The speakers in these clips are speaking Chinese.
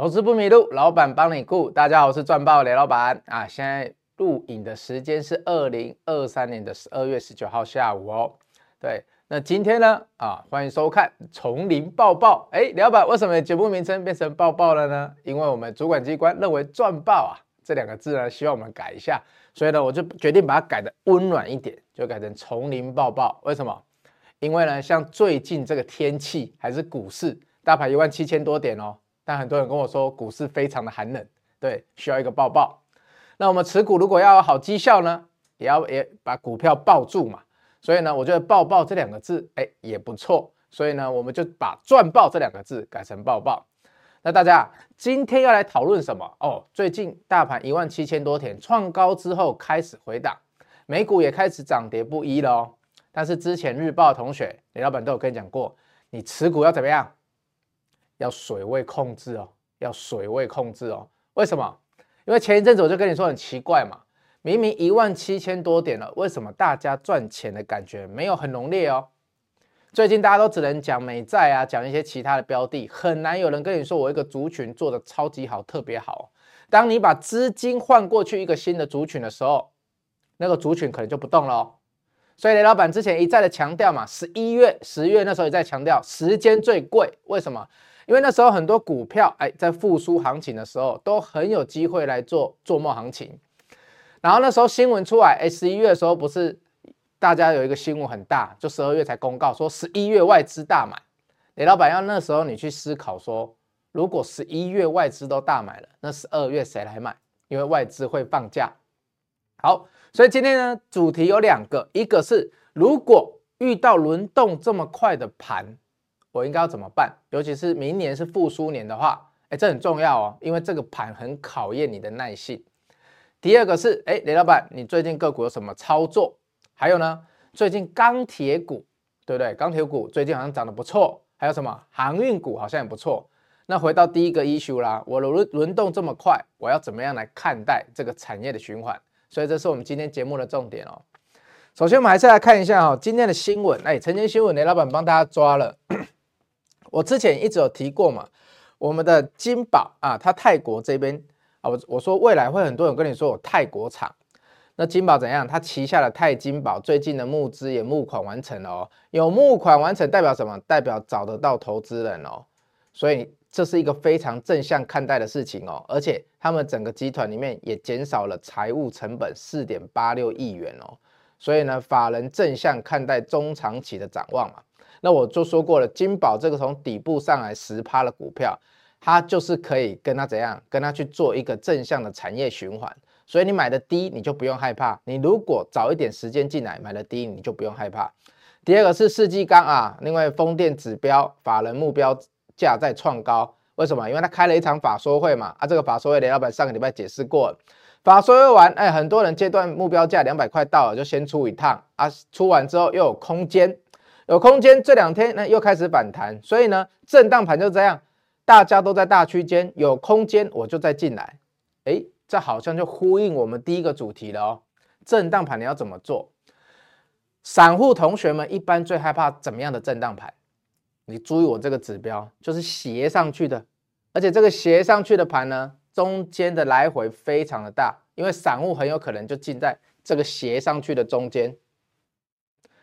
投资不迷路，老板帮你顾。大家好，我是赚爆雷老板啊！现在录影的时间是二零二三年的十二月十九号下午哦。对，那今天呢啊，欢迎收看丛林报报。哎，老板，为什么节目名称变成报报了呢？因为我们主管机关认为赚爆啊这两个字呢，希望我们改一下，所以呢，我就决定把它改得温暖一点，就改成丛林报报。为什么？因为呢，像最近这个天气还是股市，大盘一万七千多点哦。但很多人跟我说股市非常的寒冷，对，需要一个抱抱。那我们持股如果要有好绩效呢，也要也把股票抱住嘛。所以呢，我觉得抱抱这两个字，哎，也不错。所以呢，我们就把赚爆这两个字改成抱抱。那大家今天要来讨论什么？哦，最近大盘一万七千多点创高之后开始回档，美股也开始涨跌不一了哦。但是之前日报同学，李老板都有跟你讲过，你持股要怎么样？要水位控制哦，要水位控制哦。为什么？因为前一阵子我就跟你说很奇怪嘛，明明一万七千多点了，为什么大家赚钱的感觉没有很浓烈哦？最近大家都只能讲美债啊，讲一些其他的标的，很难有人跟你说我一个族群做的超级好，特别好。当你把资金换过去一个新的族群的时候，那个族群可能就不动了哦。所以雷老板之前一再的强调嘛，十一月、十月那时候也在强调时间最贵，为什么？因为那时候很多股票，哎，在复苏行情的时候，都很有机会来做做梦行情。然后那时候新闻出来，哎，十一月的时候不是大家有一个新闻很大，就十二月才公告说十一月外资大买。雷老板要那时候你去思考说，如果十一月外资都大买了，那十二月谁来买？因为外资会放假。好，所以今天呢，主题有两个，一个是如果遇到轮动这么快的盘。我应该要怎么办？尤其是明年是复苏年的话，哎，这很重要哦，因为这个盘很考验你的耐性。第二个是，哎，雷老板，你最近个股有什么操作？还有呢，最近钢铁股，对不对？钢铁股最近好像涨得不错。还有什么航运股好像也不错。那回到第一个 issue 啦，我轮轮动这么快，我要怎么样来看待这个产业的循环？所以这是我们今天节目的重点哦。首先，我们还是来看一下哈、哦，今天的新闻，哎，晨间新闻，雷老板帮大家抓了。我之前一直有提过嘛，我们的金宝啊，它泰国这边啊，我我说未来会很多人跟你说有泰国厂，那金宝怎样？它旗下的泰金宝最近的募资也募款完成了哦，有募款完成代表什么？代表找得到投资人哦，所以这是一个非常正向看待的事情哦，而且他们整个集团里面也减少了财务成本四点八六亿元哦，所以呢，法人正向看待中长期的展望嘛。那我就说过了，金宝这个从底部上来十趴的股票，它就是可以跟它怎样，跟它去做一个正向的产业循环。所以你买的低，你就不用害怕。你如果早一点时间进来买的低，你就不用害怕。第二个是世纪钢啊，因为风电指标法人目标价在创高，为什么？因为他开了一场法说会嘛。啊，这个法说会雷老板上个礼拜解释过，法说会完，哎，很多人阶段目标价两百块到了，就先出一趟啊，出完之后又有空间。有空间，这两天呢又开始反弹，所以呢震荡盘就这样，大家都在大区间，有空间我就再进来，诶，这好像就呼应我们第一个主题了哦。震荡盘你要怎么做？散户同学们一般最害怕怎么样的震荡盘？你注意我这个指标，就是斜上去的，而且这个斜上去的盘呢，中间的来回非常的大，因为散户很有可能就进在这个斜上去的中间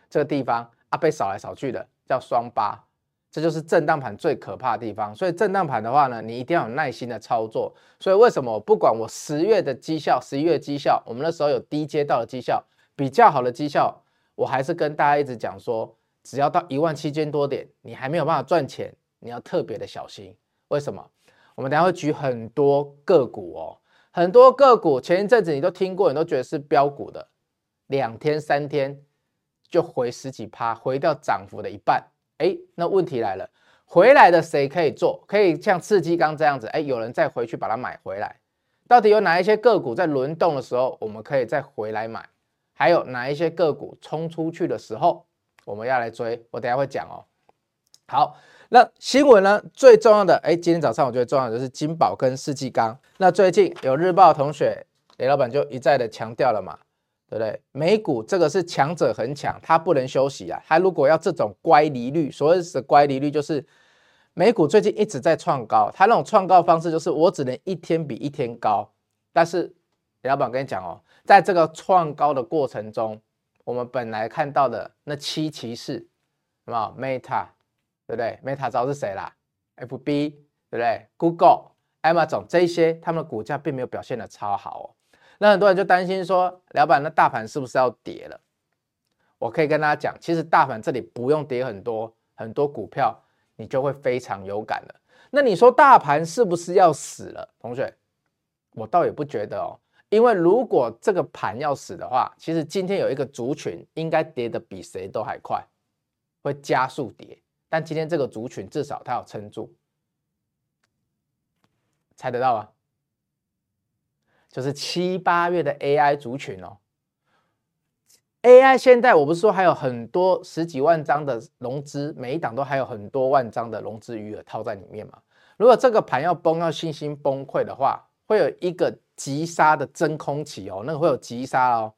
这个地方。啊，被扫来扫去的叫双八，这就是震荡盘最可怕的地方。所以震荡盘的话呢，你一定要有耐心的操作。所以为什么我不管我十月的绩效，十一月绩效，我们那时候有低阶到的绩效，比较好的绩效，我还是跟大家一直讲说，只要到一万七千多点，你还没有办法赚钱，你要特别的小心。为什么？我们等下会举很多个股哦，很多个股前一阵子你都听过，你都觉得是飙股的，两天三天。就回十几趴，回到涨幅的一半。哎，那问题来了，回来的谁可以做？可以像世纪刚这样子，哎，有人再回去把它买回来。到底有哪一些个股在轮动的时候，我们可以再回来买？还有哪一些个股冲出去的时候，我们要来追？我等下会讲哦。好，那新闻呢？最重要的，哎，今天早上我觉得重要的就是金宝跟世纪刚。那最近有日报同学，雷老板就一再的强调了嘛。对不对？美股这个是强者恒强，它不能休息啊。它如果要这种乖离率，所谓的乖离率就是美股最近一直在创高，它那种创高方式就是我只能一天比一天高。但是李老板跟你讲哦，在这个创高的过程中，我们本来看到的那七骑士，什么 Meta，对不对？Meta 知道是谁啦？FB，对不对？Google、Amazon 这些，他们的股价并没有表现得超好哦。那很多人就担心说，老板，那大盘是不是要跌了？我可以跟大家讲，其实大盘这里不用跌很多，很多股票。你就会非常有感了。那你说大盘是不是要死了？同学，我倒也不觉得哦。因为如果这个盘要死的话，其实今天有一个族群应该跌的比谁都还快，会加速跌。但今天这个族群至少它要撑住，猜得到吗？就是七八月的 AI 族群哦。AI 现在我不是说还有很多十几万张的融资，每一档都还有很多万张的融资余额套在里面嘛？如果这个盘要崩，要信心崩溃的话，会有一个急杀的真空期哦，那个会有急杀哦，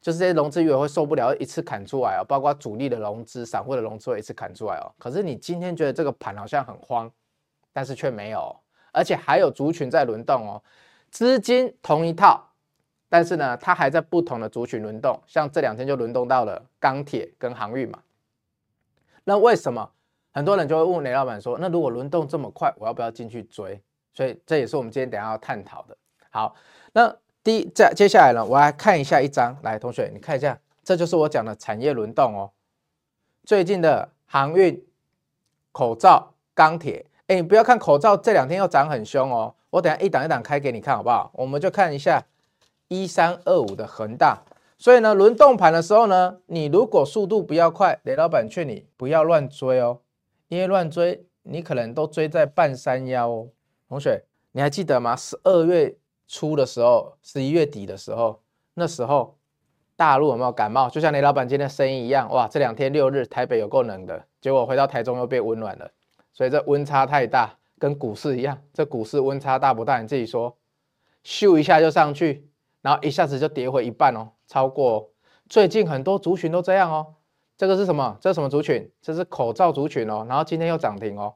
就是这些融资余额会受不了，一次砍出来哦，包括主力的融资、散户的融资会一次砍出来哦。可是你今天觉得这个盘好像很慌，但是却没有，而且还有族群在轮动哦，资金同一套。但是呢，它还在不同的族群轮动，像这两天就轮动到了钢铁跟航运嘛。那为什么很多人就会问雷老板说，那如果轮动这么快，我要不要进去追？所以这也是我们今天等下要探讨的。好，那第一，这接下来呢，我来看一下一张，来，同学你看一下，这就是我讲的产业轮动哦。最近的航运、口罩、钢铁，哎，你不要看口罩这两天又涨很凶哦，我等下一档一档开给你看好不好？我们就看一下。一三二五的恒大，所以呢，轮动盘的时候呢，你如果速度不要快，雷老板劝你不要乱追哦，因为乱追你可能都追在半山腰哦。同学，你还记得吗？十二月初的时候，十一月底的时候，那时候大陆有没有感冒？就像雷老板今天声音一样，哇，这两天六日台北有够冷的，结果回到台中又变温暖了，所以这温差太大，跟股市一样，这股市温差大不大？你自己说，咻一下就上去。然后一下子就跌回一半哦，超过最近很多族群都这样哦。这个是什么？这是什么族群？这是口罩族群哦。然后今天又涨停哦。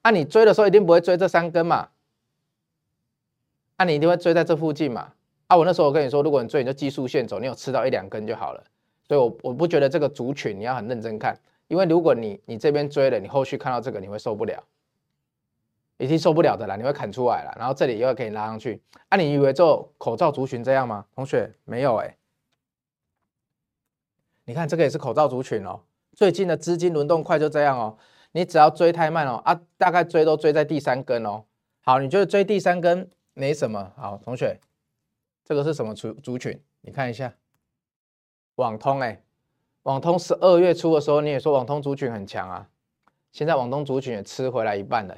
按、啊、你追的时候一定不会追这三根嘛？按、啊、你一定会追在这附近嘛？啊，我那时候我跟你说，如果你追，你就技术线走，你有吃到一两根就好了。所以，我我不觉得这个族群你要很认真看，因为如果你你这边追了，你后续看到这个你会受不了。已经受不了的啦，你会砍出来了，然后这里又要给你拉上去。啊，你以为做口罩族群这样吗？同学，没有哎、你看这个也是口罩族群哦。最近的资金轮动快就这样哦。你只要追太慢哦，啊，大概追都追在第三根哦。好，你觉得追第三根没什么。好，同学，这个是什么族族群？你看一下，网通哎、网通十二月初的时候你也说网通族群很强啊，现在网通族群也吃回来一半了、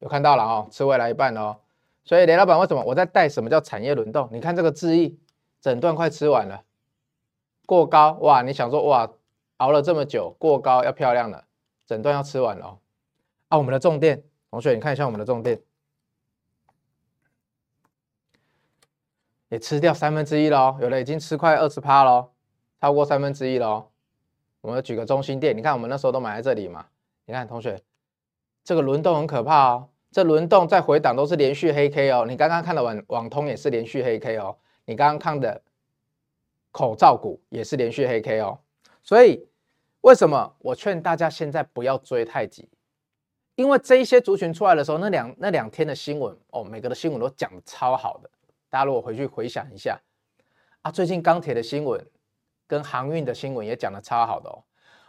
有看到了哦，吃回来一半哦，所以雷老板为什么我在带什么叫产业轮动？你看这个字义，整段快吃完了，过高哇！你想说哇，熬了这么久，过高要漂亮了，整段要吃完了哦。啊，我们的重点，同学你看一下我们的重点，也吃掉三分之一了哦，有的已经吃快二十趴了，超过三分之一了。我们举个中心店，你看我们那时候都买在这里嘛，你看同学。这个轮动很可怕哦，这轮动在回档都是连续黑 K 哦。你刚刚看的网网通也是连续黑 K 哦，你刚刚看的口罩股也是连续黑 K 哦。所以为什么我劝大家现在不要追太急？因为这一些族群出来的时候，那两那两天的新闻哦，每个的新闻都讲得超好的。大家如果回去回想一下啊，最近钢铁的新闻跟航运的新闻也讲得超好的哦。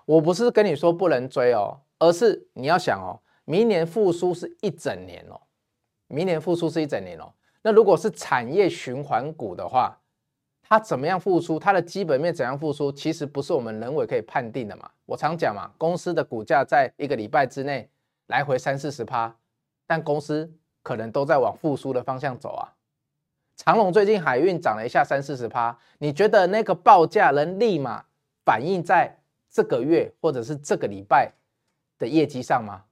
我不是跟你说不能追哦，而是你要想哦。明年复苏是一整年哦，明年复苏是一整年哦。那如果是产业循环股的话，它怎么样复苏？它的基本面怎样复苏？其实不是我们人为可以判定的嘛。我常讲嘛，公司的股价在一个礼拜之内来回三四十趴，但公司可能都在往复苏的方向走啊。长隆最近海运涨了一下三四十趴，你觉得那个报价能立马反映在这个月或者是这个礼拜的业绩上吗？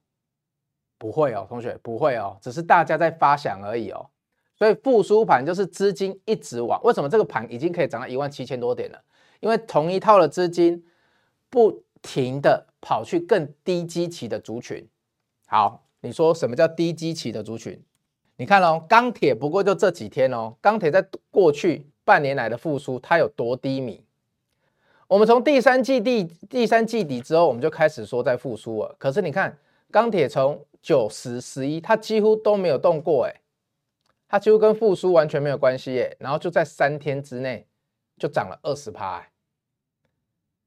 不会哦，同学不会哦，只是大家在发想而已哦。所以复苏盘就是资金一直往，为什么这个盘已经可以涨到一万七千多点了？因为同一套的资金不停的跑去更低基期的族群。好，你说什么叫低基期的族群？你看哦，钢铁不过就这几天哦，钢铁在过去半年来的复苏，它有多低迷？我们从第三季第第三季底之后，我们就开始说在复苏了。可是你看，钢铁从九十十一，它几乎都没有动过，哎，它几乎跟复苏完全没有关系，哎，然后就在三天之内就涨了二十趴，哎，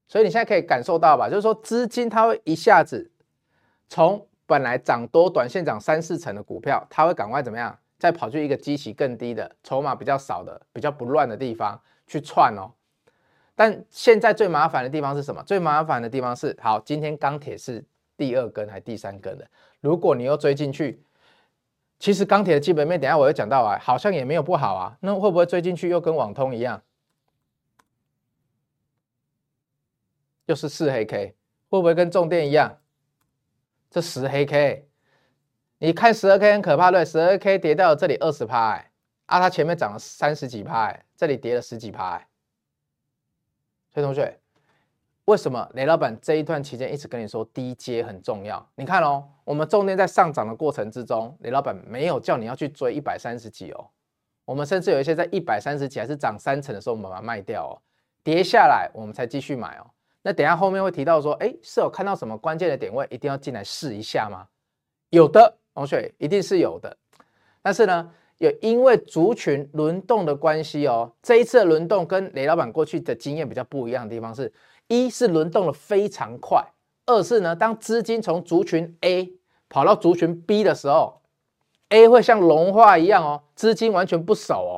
所以你现在可以感受到吧，就是说资金它会一下子从。本来涨多，短线涨三四成的股票，它会赶快怎么样？再跑去一个基期更低的、筹码比较少的、比较不乱的地方去窜哦。但现在最麻烦的地方是什么？最麻烦的地方是，好，今天钢铁是第二根还第三根的？如果你又追进去，其实钢铁的基本面，等下我又讲到啊，好像也没有不好啊。那会不会追进去又跟网通一样，又是四黑 K？会不会跟重电一样？这十黑 K，你看十二 K 很可怕，对，十二 K 跌到这里二十趴，哎，啊，它前面涨了三十几趴，哎，这里跌了十几趴，哎，所以同学，为什么雷老板这一段期间一直跟你说低阶很重要？你看哦，我们重点在上涨的过程之中，雷老板没有叫你要去追一百三十几哦，我们甚至有一些在一百三十几还是涨三成的时候，我们把它卖掉哦，跌下来我们才继续买哦。那等下后面会提到说，哎，是有看到什么关键的点位，一定要进来试一下吗？有的，同学一定是有的。但是呢，也因为族群轮动的关系哦，这一次的轮动跟雷老板过去的经验比较不一样的地方是，一是轮动的非常快，二是呢，当资金从族群 A 跑到族群 B 的时候，A 会像龙化一样哦，资金完全不守哦，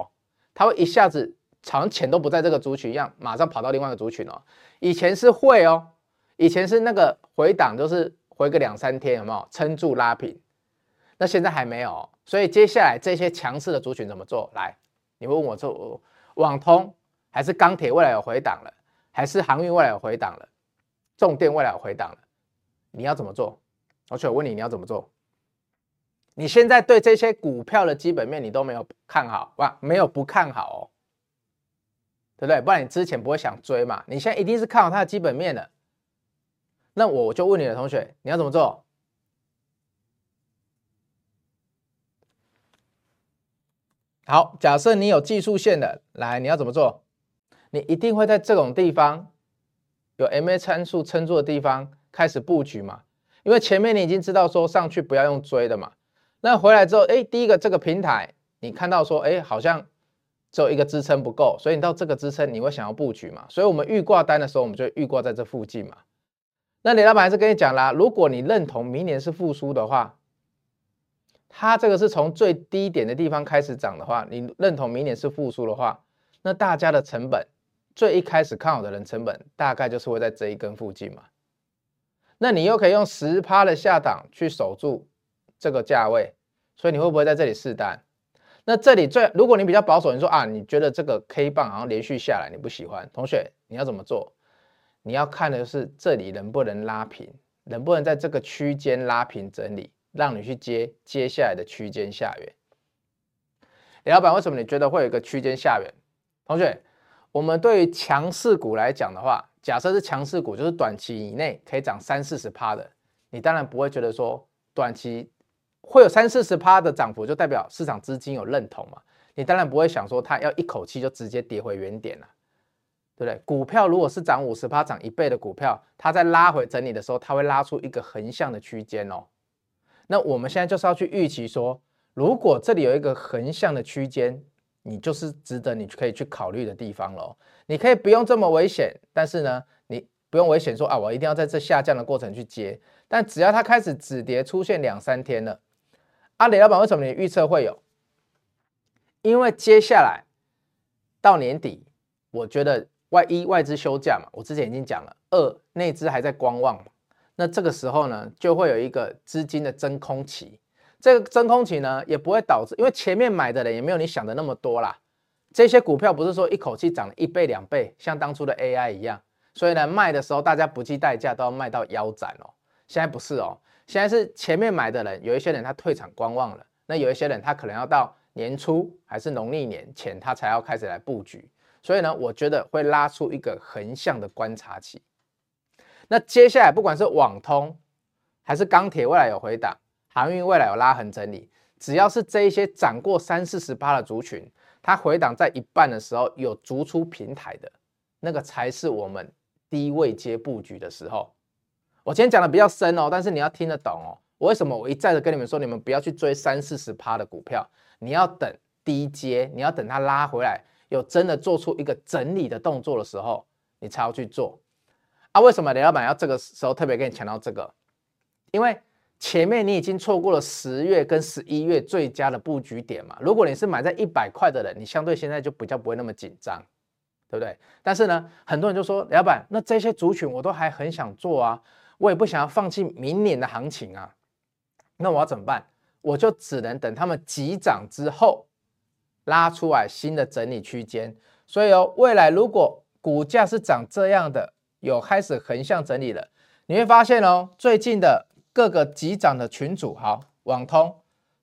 它会一下子。好像钱都不在这个族群一样，马上跑到另外一个族群哦。以前是会哦，以前是那个回档，就是回个两三天，有没有撑住拉平？那现在还没有，所以接下来这些强势的族群怎么做？来，你会问我做网通还是钢铁未来有回档了，还是航运未来有回档了，重电未来有回档了？你要怎么做？而且我问你，你要怎么做？你现在对这些股票的基本面你都没有看好哇？没有不看好哦。对不对？不然你之前不会想追嘛？你现在一定是看好它的基本面的。那我就问你的同学，你要怎么做？好，假设你有技术线的，来，你要怎么做？你一定会在这种地方有 MA 参数撑住的地方开始布局嘛？因为前面你已经知道说上去不要用追的嘛。那回来之后，哎，第一个这个平台你看到说，哎，好像。只有一个支撑不够，所以你到这个支撑你会想要布局嘛？所以我们预挂单的时候，我们就预挂在这附近嘛。那李老板还是跟你讲啦，如果你认同明年是复苏的话，它这个是从最低点的地方开始涨的话，你认同明年是复苏的话，那大家的成本最一开始看好的人成本大概就是会在这一根附近嘛。那你又可以用十趴的下档去守住这个价位，所以你会不会在这里试单？那这里最，如果你比较保守，你说啊，你觉得这个 K 棒好像连续下来，你不喜欢，同学，你要怎么做？你要看的是这里能不能拉平，能不能在这个区间拉平整理，让你去接接下来的区间下缘。李老板，为什么你觉得会有一个区间下缘？同学，我们对于强势股来讲的话，假设是强势股，就是短期以内可以涨三四十趴的，你当然不会觉得说短期。会有三四十趴的涨幅，就代表市场资金有认同嘛？你当然不会想说它要一口气就直接跌回原点了，对不对？股票如果是涨五十趴、涨一倍的股票，它在拉回整理的时候，它会拉出一个横向的区间哦。那我们现在就是要去预期说，如果这里有一个横向的区间，你就是值得你可以去考虑的地方喽。你可以不用这么危险，但是呢，你不用危险说啊，我一定要在这下降的过程去接。但只要它开始止跌出现两三天了。阿里老板，为什么你预测会有？因为接下来到年底，我觉得外一外资休假嘛，我之前已经讲了。二内资还在观望嘛，那这个时候呢，就会有一个资金的真空期。这个真空期呢，也不会导致，因为前面买的人也没有你想的那么多啦。这些股票不是说一口气涨了一倍两倍，像当初的 AI 一样，所以呢，卖的时候大家不计代价都要卖到腰斩哦。现在不是哦。现在是前面买的人，有一些人他退场观望了，那有一些人他可能要到年初还是农历年前，他才要开始来布局。所以呢，我觉得会拉出一个横向的观察期。那接下来不管是网通还是钢铁，未来有回档，航运未来有拉横整理，只要是这一些涨过三四十趴的族群，它回档在一半的时候有逐出平台的，那个才是我们低位接布局的时候。我今天讲的比较深哦，但是你要听得懂哦。我为什么我一再的跟你们说，你们不要去追三四十趴的股票，你要等低阶，你要等它拉回来，有真的做出一个整理的动作的时候，你才要去做。啊，为什么雷老板要这个时候特别跟你强调这个？因为前面你已经错过了十月跟十一月最佳的布局点嘛。如果你是买在一百块的人，你相对现在就比较不会那么紧张，对不对？但是呢，很多人就说，老板，那这些族群我都还很想做啊，我也不想要放弃明年的行情啊。那我要怎么办？我就只能等他们急涨之后拉出来新的整理区间。所以哦，未来如果股价是长这样的，有开始横向整理了，你会发现哦，最近的各个急涨的群组，好，网通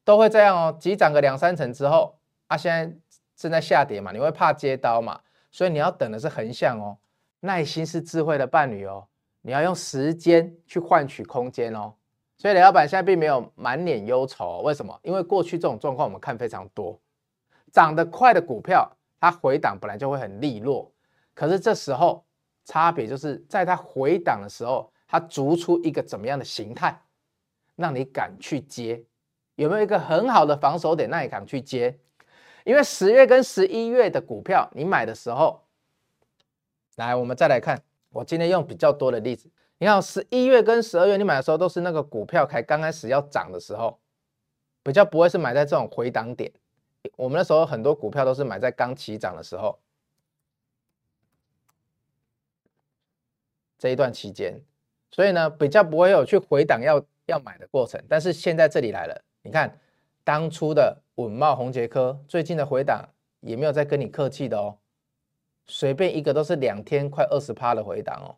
都会这样哦，急涨个两三成之后，啊，现在正在下跌嘛，你会怕接刀嘛，所以你要等的是横向哦，耐心是智慧的伴侣哦，你要用时间去换取空间哦，所以雷老板现在并没有满脸忧愁，为什么？因为过去这种状况我们看非常多，涨得快的股票，它回档本来就会很利落，可是这时候。差别就是在它回档的时候，它逐出一个怎么样的形态，让你敢去接？有没有一个很好的防守点，让你敢去接？因为十月跟十一月的股票，你买的时候，来，我们再来看，我今天用比较多的例子。你看，十一月跟十二月你买的时候，都是那个股票才刚开始要涨的时候，比较不会是买在这种回档点。我们那时候很多股票都是买在刚起涨的时候。这一段期间，所以呢，比较不会有去回档要要买的过程。但是现在这里来了，你看当初的稳茂、宏杰科最近的回档也没有再跟你客气的哦，随便一个都是两天快二十趴的回档哦。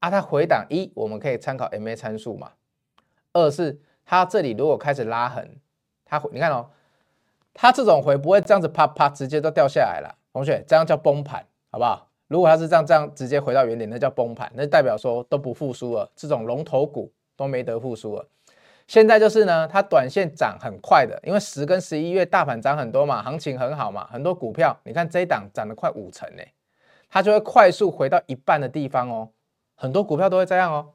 啊，它回档一，我们可以参考 MA 参数嘛。二是它这里如果开始拉横，它你看哦，它这种回不会这样子啪啪直接都掉下来了，同学，这样叫崩盘，好不好？如果它是这样这样直接回到原点，那叫崩盘，那代表说都不复苏了，这种龙头股都没得复苏了。现在就是呢，它短线涨很快的，因为十跟十一月大盘涨很多嘛，行情很好嘛，很多股票你看这一档涨了快五成呢，它就会快速回到一半的地方哦，很多股票都会这样哦，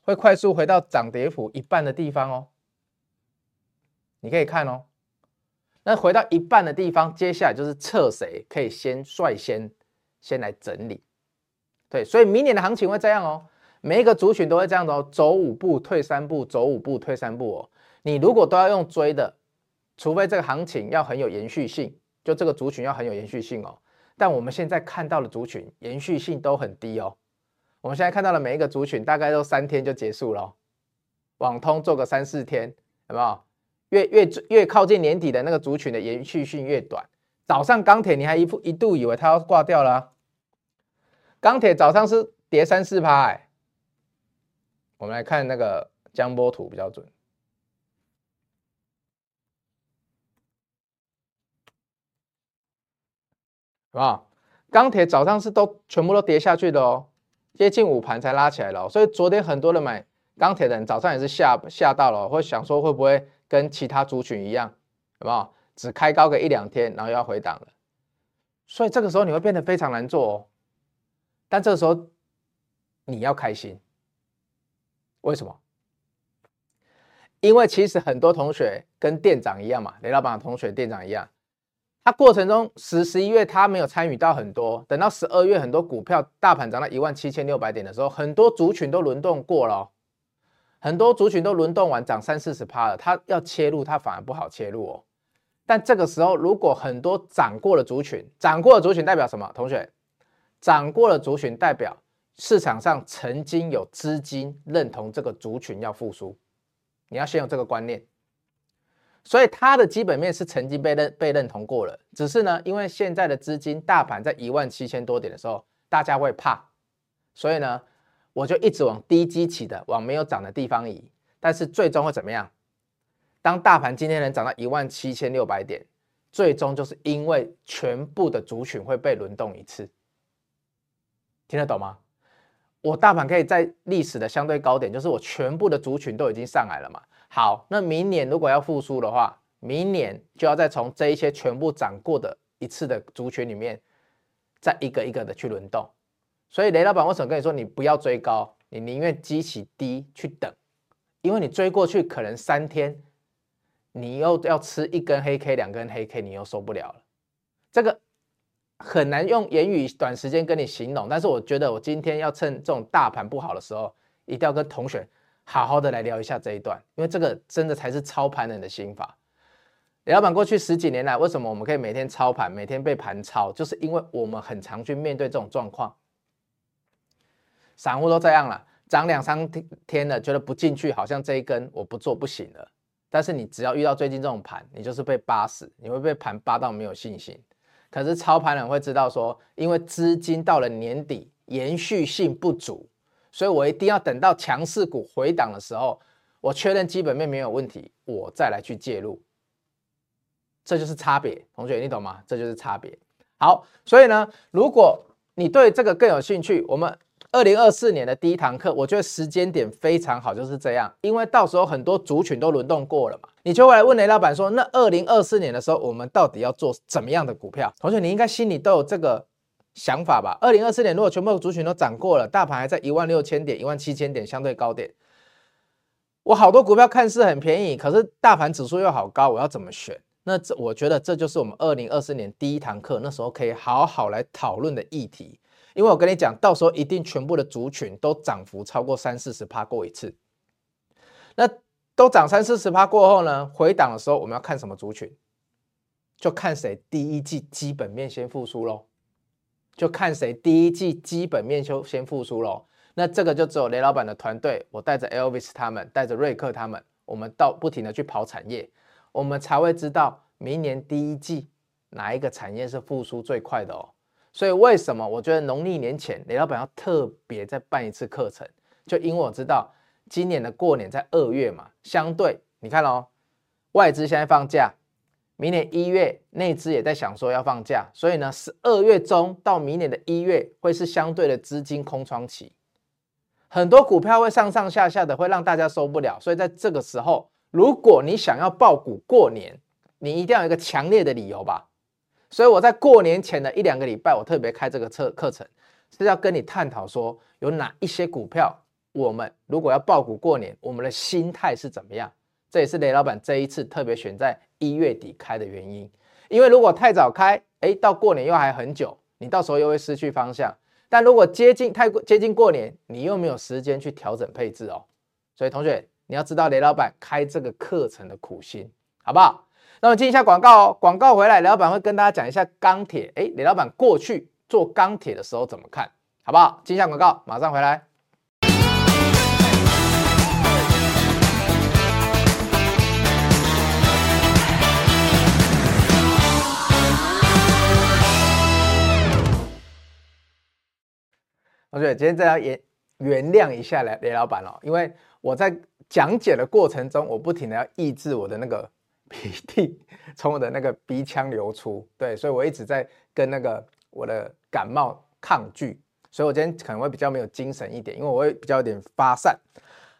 会快速回到涨跌幅一半的地方哦，你可以看哦，那回到一半的地方，接下来就是测谁可以先率先。先来整理，对，所以明年的行情会这样哦，每一个族群都会这样子哦，走五步退三步，走五步退三步哦。你如果都要用追的，除非这个行情要很有延续性，就这个族群要很有延续性哦。但我们现在看到的族群延续性都很低哦。我们现在看到的每一个族群大概都三天就结束了哦，网通做个三四天，有没有？越越越靠近年底的那个族群的延续性越短。早上钢铁你还一一度以为它要挂掉了。钢铁早上是跌三四趴，哎，我们来看那个江波图比较准，好不好？钢铁早上是都全部都跌下去的哦，接近午盘才拉起来了，所以昨天很多人买钢铁的人早上也是吓吓到了，会想说会不会跟其他族群一样，好不好？只开高个一两天，然后又要回档了，所以这个时候你会变得非常难做哦。但这个时候你要开心，为什么？因为其实很多同学跟店长一样嘛，雷老板的同学店长一样，他过程中十十一月他没有参与到很多，等到十二月很多股票大盘涨到一万七千六百点的时候，很多族群都轮动过了，很多族群都轮动完涨三四十趴了，他要切入他反而不好切入哦。但这个时候如果很多涨过的族群，涨过的族群代表什么？同学？涨过的族群代表市场上曾经有资金认同这个族群要复苏，你要先有这个观念。所以它的基本面是曾经被认被认同过了，只是呢，因为现在的资金大盘在一万七千多点的时候，大家会怕，所以呢，我就一直往低基期的、往没有涨的地方移。但是最终会怎么样？当大盘今天能涨到一万七千六百点，最终就是因为全部的族群会被轮动一次。听得懂吗？我大盘可以在历史的相对高点，就是我全部的族群都已经上来了嘛。好，那明年如果要复苏的话，明年就要再从这一些全部涨过的一次的族群里面，再一个一个的去轮动。所以雷老板为什么跟你说你不要追高，你宁愿基期低去等，因为你追过去可能三天，你又要吃一根黑 K，两根黑 K，你又受不了了。这个。很难用言语短时间跟你形容，但是我觉得我今天要趁这种大盘不好的时候，一定要跟同学好好的来聊一下这一段，因为这个真的才是操盘人的心法。李老板过去十几年来，为什么我们可以每天操盘，每天被盘操，就是因为我们很常去面对这种状况。散户都这样了，涨两三天了，觉得不进去，好像这一根我不做不行了。但是你只要遇到最近这种盘，你就是被扒死，你会被盘扒到没有信心。可是操盘人会知道说，因为资金到了年底延续性不足，所以我一定要等到强势股回档的时候，我确认基本面没有问题，我再来去介入。这就是差别，同学你懂吗？这就是差别。好，所以呢，如果你对这个更有兴趣，我们。二零二四年的第一堂课，我觉得时间点非常好，就是这样，因为到时候很多族群都轮动过了嘛，你就会来问雷老板说，那二零二四年的时候，我们到底要做怎么样的股票？同学，你应该心里都有这个想法吧？二零二四年如果全部族群都涨过了，大盘还在一万六千点、一万七千点相对高点，我好多股票看似很便宜，可是大盘指数又好高，我要怎么选？那这我觉得这就是我们二零二四年第一堂课，那时候可以好好来讨论的议题。因为我跟你讲，到时候一定全部的族群都涨幅超过三四十趴过一次。那都涨三四十趴过后呢，回档的时候我们要看什么族群？就看谁第一季基本面先复苏喽。就看谁第一季基本面就先复苏喽。那这个就只有雷老板的团队，我带着 Elvis 他们，带着瑞克他们，我们到不停的去跑产业，我们才会知道明年第一季哪一个产业是复苏最快的哦。所以为什么我觉得农历年前雷老板要特别再办一次课程？就因为我知道今年的过年在二月嘛，相对你看哦，外资现在放假，明年一月内资也在想说要放假，所以呢，十二月中到明年的一月会是相对的资金空窗期，很多股票会上上下下的，会让大家受不了。所以在这个时候，如果你想要抱股过年，你一定要有一个强烈的理由吧。所以我在过年前的一两个礼拜，我特别开这个课课程，是要跟你探讨说有哪一些股票，我们如果要抱股过年，我们的心态是怎么样？这也是雷老板这一次特别选在一月底开的原因。因为如果太早开，哎，到过年又还很久，你到时候又会失去方向。但如果接近太过接近过年，你又没有时间去调整配置哦。所以同学，你要知道雷老板开这个课程的苦心，好不好？那么进一下广告哦，广告回来，雷老板会跟大家讲一下钢铁。哎，雷老板过去做钢铁的时候怎么看，好不好？进一下广告，马上回来。同学，今天再要原原谅一下雷雷老板哦，因为我在讲解的过程中，我不停的要抑制我的那个。鼻涕从我的那个鼻腔流出，对，所以我一直在跟那个我的感冒抗拒，所以我今天可能会比较没有精神一点，因为我会比较有点发散。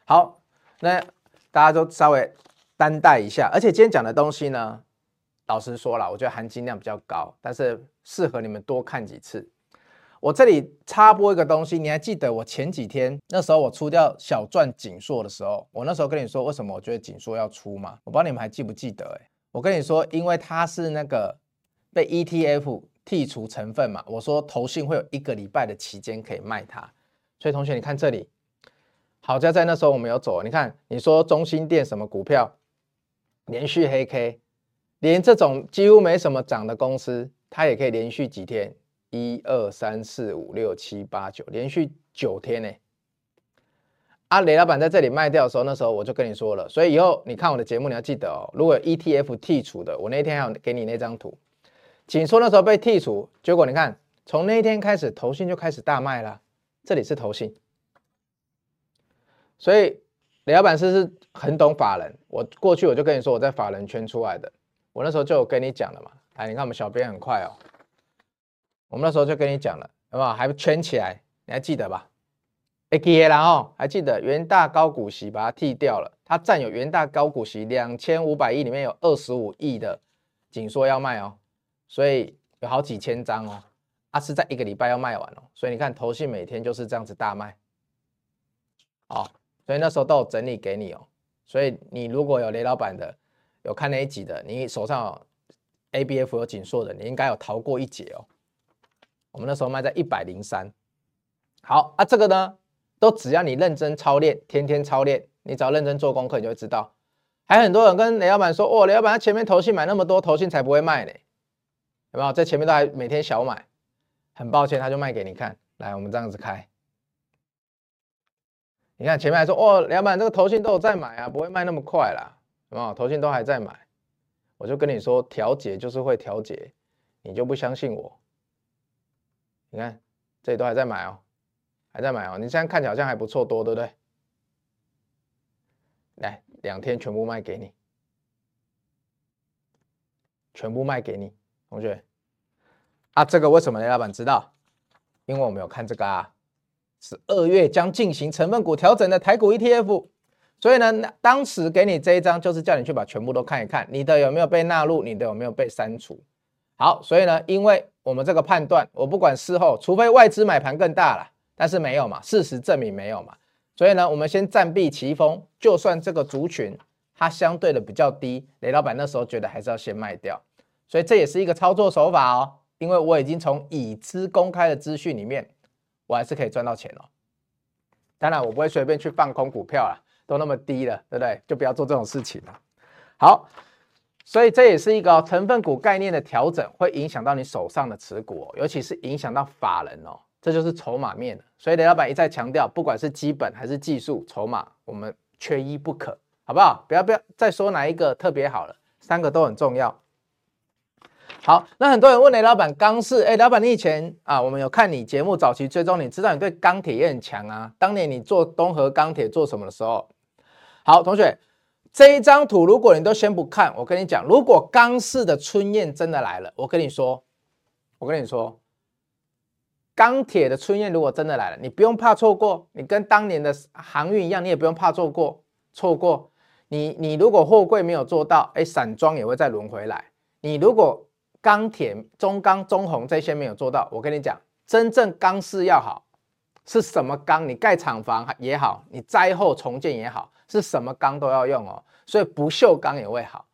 好，那大家都稍微担待一下，而且今天讲的东西呢，老实说了，我觉得含金量比较高，但是适合你们多看几次。我这里插播一个东西，你还记得我前几天那时候我出掉小赚景硕的时候，我那时候跟你说为什么我觉得景硕要出吗？我不知道你们还记不记得？哎，我跟你说，因为它是那个被 ETF 剔除成分嘛，我说投信会有一个礼拜的期间可以卖它，所以同学你看这里，好在在那时候我没有走，你看你说中心店什么股票连续黑 K，连这种几乎没什么涨的公司，它也可以连续几天。一二三四五六七八九，连续九天呢。啊，雷老板在这里卖掉的时候，那时候我就跟你说了，所以以后你看我的节目，你要记得哦。如果 ETF 剔除的，我那天还有给你那张图，紧缩那时候被剔除，结果你看，从那一天开始，投信就开始大卖了。这里是投信，所以雷老板是不是很懂法人？我过去我就跟你说，我在法人圈出来的，我那时候就跟你讲了嘛。来，你看我们小编很快哦。我们那时候就跟你讲了，好不好？还圈起来，你还记得吧？哎，记得啦哦，还记得元大高股息把它剃掉了，它占有元大高股息两千五百亿里面有二十五亿的紧缩要卖哦，所以有好几千张哦，啊是在一个礼拜要卖完哦，所以你看投信每天就是这样子大卖，好，所以那时候都有整理给你哦，所以你如果有雷老板的，有看那一集的，你手上有 ABF 有紧缩的，你应该有逃过一劫哦。我们那时候卖在一百零三，好啊，这个呢？都只要你认真操练，天天操练，你只要认真做功课，你就会知道。还很多人跟雷老板说：“哦，雷老板他前面投信买那么多，投信才不会卖呢。”有没有？在前面都还每天小买，很抱歉，他就卖给你看。来，我们这样子开，你看前面还说：“哦，雷老板这个投信都有在买啊，不会卖那么快啦。”有没有？投信都还在买，我就跟你说，调节就是会调节，你就不相信我。你看这里都还在买哦。还在买哦，你现在看起来好像还不错多，对不对？来，两天全部卖给你，全部卖给你，同学。啊，这个为什么雷老板知道？因为我们有看这个啊，是二月将进行成分股调整的台股 ETF，所以呢，当时给你这一张就是叫你去把全部都看一看，你的有没有被纳入，你的有没有被删除。好，所以呢，因为我们这个判断，我不管事后，除非外资买盘更大了。但是没有嘛，事实证明没有嘛，所以呢，我们先暂避其锋。就算这个族群它相对的比较低，雷老板那时候觉得还是要先卖掉，所以这也是一个操作手法哦。因为我已经从已知公开的资讯里面，我还是可以赚到钱哦。当然，我不会随便去放空股票啦，都那么低了，对不对？就不要做这种事情了。好，所以这也是一个成分股概念的调整，会影响到你手上的持股哦，尤其是影响到法人哦。这就是筹码面，所以雷老板一再强调，不管是基本还是技术筹码，我们缺一不可，好不好？不要不要再说哪一个特别好了，三个都很重要。好，那很多人问雷老板钢市，哎，老板你以前啊，我们有看你节目早期追踪，你知道你对钢铁也很强啊。当年你做东和钢铁做什么的时候？好，同学，这一张图如果你都先不看，我跟你讲，如果钢市的春燕真的来了，我跟你说，我跟你说。钢铁的春燕如果真的来了，你不用怕错过，你跟当年的航运一样，你也不用怕错过错过。你你如果货柜没有做到，哎，散装也会再轮回来。你如果钢铁、中钢、中红这些没有做到，我跟你讲，真正钢市要好，是什么钢？你盖厂房也好，你灾后重建也好，是什么钢都要用哦。所以不锈钢也会好。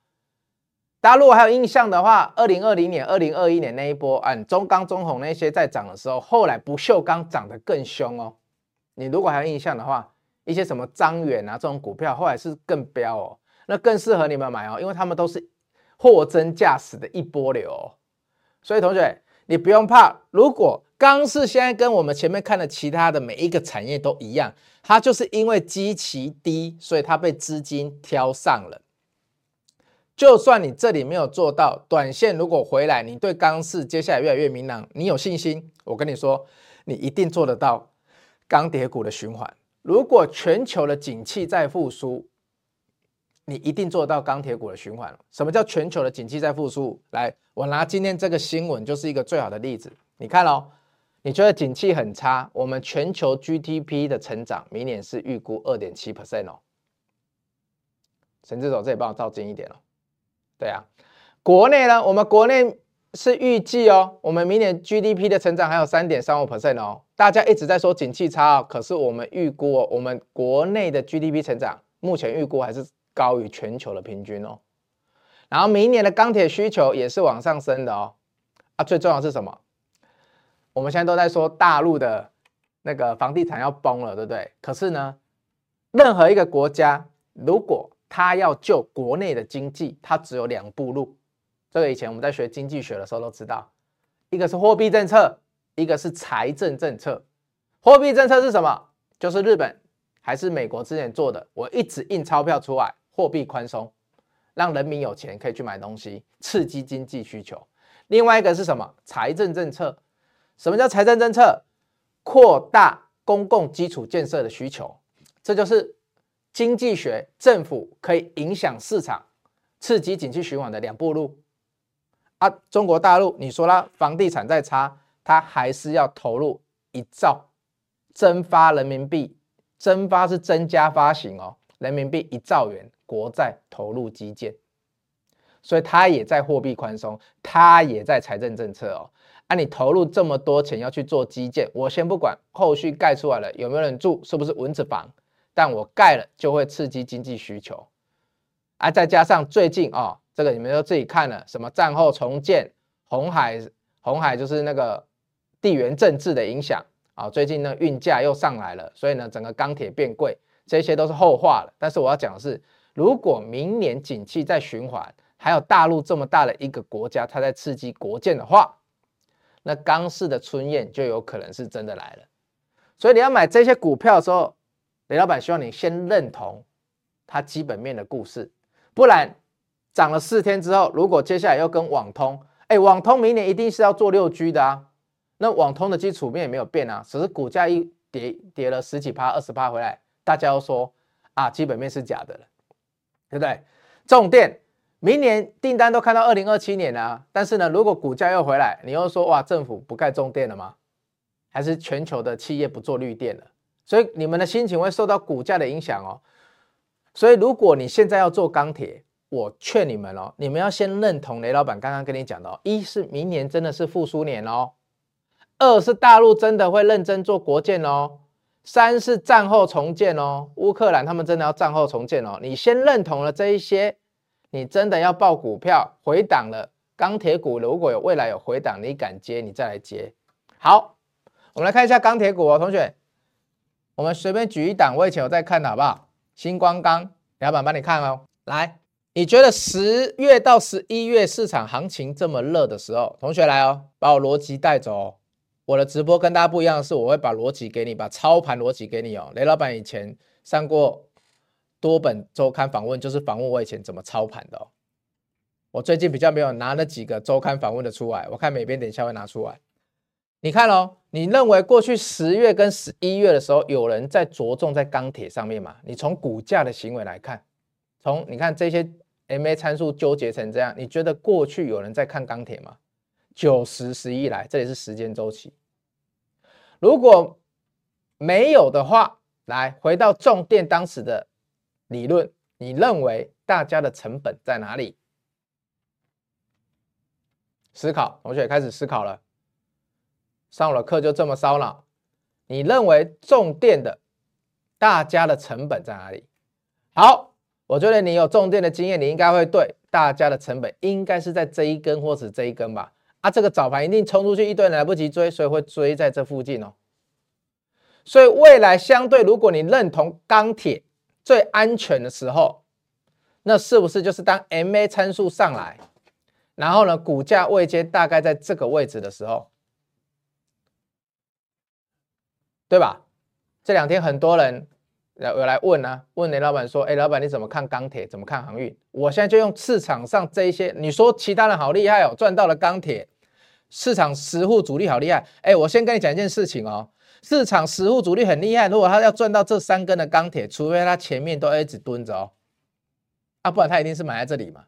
大家如果还有印象的话，二零二零年、二零二一年那一波，嗯，中钢、中鸿那些在涨的时候，后来不锈钢涨得更凶哦。你如果还有印象的话，一些什么彰远啊这种股票，后来是更飙哦，那更适合你们买哦，因为他们都是货真价实的一波流哦。所以同学，你不用怕，如果钢市现在跟我们前面看的其他的每一个产业都一样，它就是因为基期低，所以它被资金挑上了。就算你这里没有做到，短线如果回来，你对钢市接下来越来越明朗，你有信心，我跟你说，你一定做得到钢铁股的循环。如果全球的景气在复苏，你一定做得到钢铁股的循环。什么叫全球的景气在复苏？来，我拿今天这个新闻就是一个最好的例子。你看哦，你觉得景气很差，我们全球 GDP 的成长明年是预估二点七 percent 哦。陈志总，这里帮我照近一点哦。对啊，国内呢，我们国内是预计哦，我们明年 GDP 的成长还有三点三五 percent 哦。大家一直在说景气差哦，可是我们预估哦，我们国内的 GDP 成长目前预估还是高于全球的平均哦。然后明年的钢铁需求也是往上升的哦。啊，最重要是什么？我们现在都在说大陆的那个房地产要崩了，对不对？可是呢，任何一个国家如果他要救国内的经济，他只有两步路。这个以前我们在学经济学的时候都知道，一个是货币政策，一个是财政政策。货币政策是什么？就是日本还是美国之前做的，我一直印钞票出来，货币宽松，让人民有钱可以去买东西，刺激经济需求。另外一个是什么？财政政策。什么叫财政政策？扩大公共基础建设的需求，这就是。经济学，政府可以影响市场，刺激景气循环的两步路啊。中国大陆，你说它房地产再差，它还是要投入一兆增发人民币，增发是增加发行哦，人民币一兆元国债投入基建，所以它也在货币宽松，它也在财政政策哦。啊，你投入这么多钱要去做基建，我先不管后续盖出来了有没有人住，是不是蚊子房，但我盖了就会刺激经济需求。啊，再加上最近哦，这个你们都自己看了，什么战后重建、红海，红海就是那个地缘政治的影响啊。最近呢，运价又上来了，所以呢，整个钢铁变贵，这些都是后话了。但是我要讲的是，如果明年景气在循环，还有大陆这么大的一个国家，它在刺激国建的话，那钢市的春燕就有可能是真的来了。所以你要买这些股票的时候，雷老板希望你先认同它基本面的故事。不然涨了四天之后，如果接下来要跟网通，哎，网通明年一定是要做六 G 的啊。那网通的基础面也没有变啊，只是股价一跌跌了十几趴、二十趴回来，大家都说啊，基本面是假的了，对不对？重电明年订单都看到二零二七年了，但是呢，如果股价又回来，你又说哇，政府不盖重电了吗？还是全球的企业不做绿电了？所以你们的心情会受到股价的影响哦。所以，如果你现在要做钢铁，我劝你们哦，你们要先认同雷老板刚刚跟你讲的哦，一是明年真的是复苏年哦，二是大陆真的会认真做国建哦，三是战后重建哦，乌克兰他们真的要战后重建哦。你先认同了这一些，你真的要报股票回档了，钢铁股如果有未来有回档，你敢接，你再来接。好，我们来看一下钢铁股哦，同学，我们随便举一档，我以前有在看的好不好？新光钢，老板帮你看哦。来，你觉得十月到十一月市场行情这么热的时候，同学来哦，把我逻辑带走。我的直播跟大家不一样的是，我会把逻辑给你，把操盘逻辑给你哦。雷老板以前上过多本周刊访问，就是访问我以前怎么操盘的哦。我最近比较没有拿那几个周刊访问的出来，我看美编等一下会拿出来。你看哦，你认为过去十月跟十一月的时候，有人在着重在钢铁上面吗？你从股价的行为来看，从你看这些 MA 参数纠结成这样，你觉得过去有人在看钢铁吗？九十十一来，这里是时间周期。如果没有的话，来回到重电当时的理论，你认为大家的成本在哪里？思考，同学开始思考了。上了课就这么烧脑？你认为重电的大家的成本在哪里？好，我觉得你有重电的经验，你应该会对大家的成本应该是在这一根或者这一根吧？啊，这个早盘一定冲出去一堆来不及追，所以会追在这附近哦。所以未来相对，如果你认同钢铁最安全的时候，那是不是就是当 MA 参数上来，然后呢，股价位阶大概在这个位置的时候？对吧？这两天很多人来有来问啊，问雷老板说：“哎，老板你怎么看钢铁？怎么看航运？”我现在就用市场上这一些，你说其他人好厉害哦，赚到了钢铁，市场实户主力好厉害。哎，我先跟你讲一件事情哦，市场实户主力很厉害，如果他要赚到这三根的钢铁，除非他前面都一直蹲着哦，啊，不然他一定是买在这里嘛，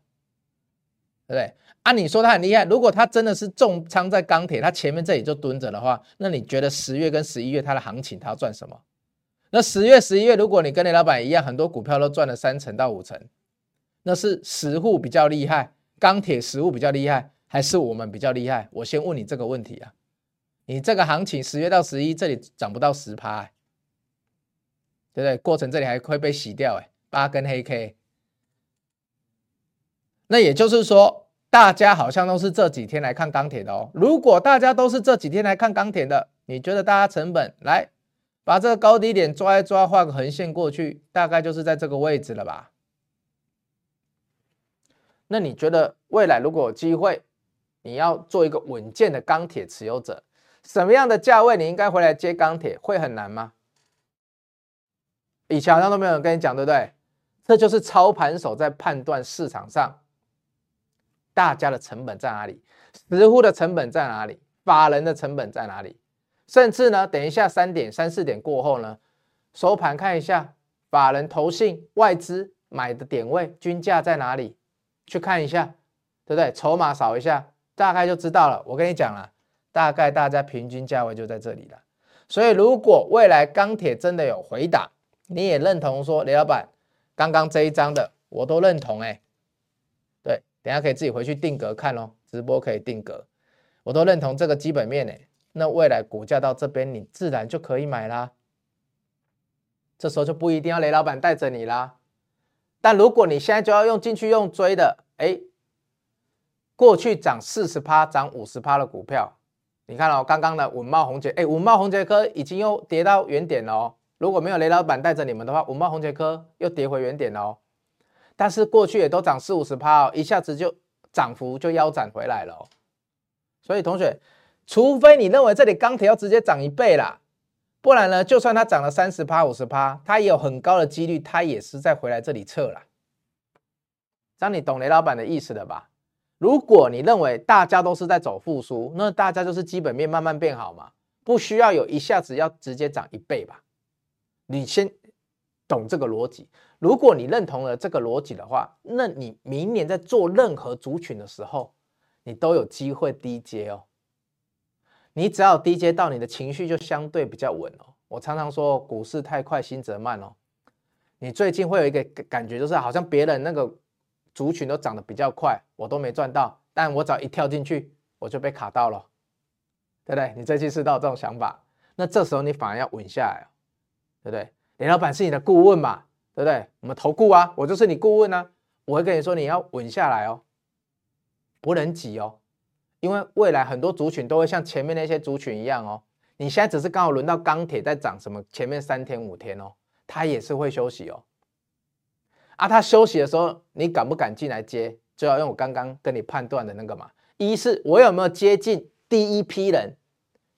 对不对？啊，你说他很厉害，如果他真的是重仓在钢铁，他前面这里就蹲着的话，那你觉得十月跟十一月他的行情他要赚什么？那十月、十一月，如果你跟雷老板一样，很多股票都赚了三成到五成，那是实户比较厉害，钢铁实户比较厉害，还是我们比较厉害？我先问你这个问题啊，你这个行情十月到十一这里涨不到十趴，对不对？过程这里还会被洗掉，哎，八根黑 K，那也就是说。大家好像都是这几天来看钢铁的哦。如果大家都是这几天来看钢铁的，你觉得大家成本来把这个高低点抓一抓，画个横线过去，大概就是在这个位置了吧？那你觉得未来如果有机会，你要做一个稳健的钢铁持有者，什么样的价位你应该回来接钢铁？会很难吗？以前好像都没有人跟你讲，对不对？这就是操盘手在判断市场上。大家的成本在哪里？实户的成本在哪里？法人的成本在哪里？甚至呢，等一下三点、三四点过后呢，收盘看一下法人、投信、外资买的点位、均价在哪里？去看一下，对不对？筹码扫一下，大概就知道了。我跟你讲了，大概大家平均价位就在这里了。所以如果未来钢铁真的有回档，你也认同说雷老板刚刚这一张的我都认同哎，对，等下可以自己回去定格看哦，直播可以定格，我都认同这个基本面哎，那未来股价到这边你自然就可以买啦，这时候就不一定要雷老板带着你啦，但如果你现在就要用进去用追的，哎。过去涨四十趴、涨五十趴的股票，你看哦，刚刚的稳懋宏杰，哎，稳懋宏杰科已经又跌到原点了哦。如果没有雷老板带着你们的话，稳懋宏杰科又跌回原点了哦。但是过去也都涨四五十趴哦，一下子就涨幅就腰斩回来了哦。所以同学，除非你认为这里钢铁要直接涨一倍啦，不然呢，就算它涨了三十趴、五十趴，它也有很高的几率，它也是再回来这里测啦。这样你懂雷老板的意思了吧？如果你认为大家都是在走复苏，那大家就是基本面慢慢变好嘛，不需要有一下子要直接涨一倍吧？你先懂这个逻辑。如果你认同了这个逻辑的话，那你明年在做任何族群的时候，你都有机会低接哦。你只要低阶到，你的情绪就相对比较稳哦。我常常说，股市太快，心则慢哦。你最近会有一个感觉，就是好像别人那个。族群都涨得比较快，我都没赚到，但我只要一跳进去，我就被卡到了，对不对？你最近是到这种想法，那这时候你反而要稳下来，对不对？林老板是你的顾问嘛，对不对？我们投顾啊，我就是你顾问啊，我会跟你说你要稳下来哦，不能急哦，因为未来很多族群都会像前面那些族群一样哦，你现在只是刚好轮到钢铁在涨什么，前面三天五天哦，它也是会休息哦。啊，他休息的时候，你敢不敢进来接？就要用我刚刚跟你判断的那个嘛。一是我有没有接近第一批人，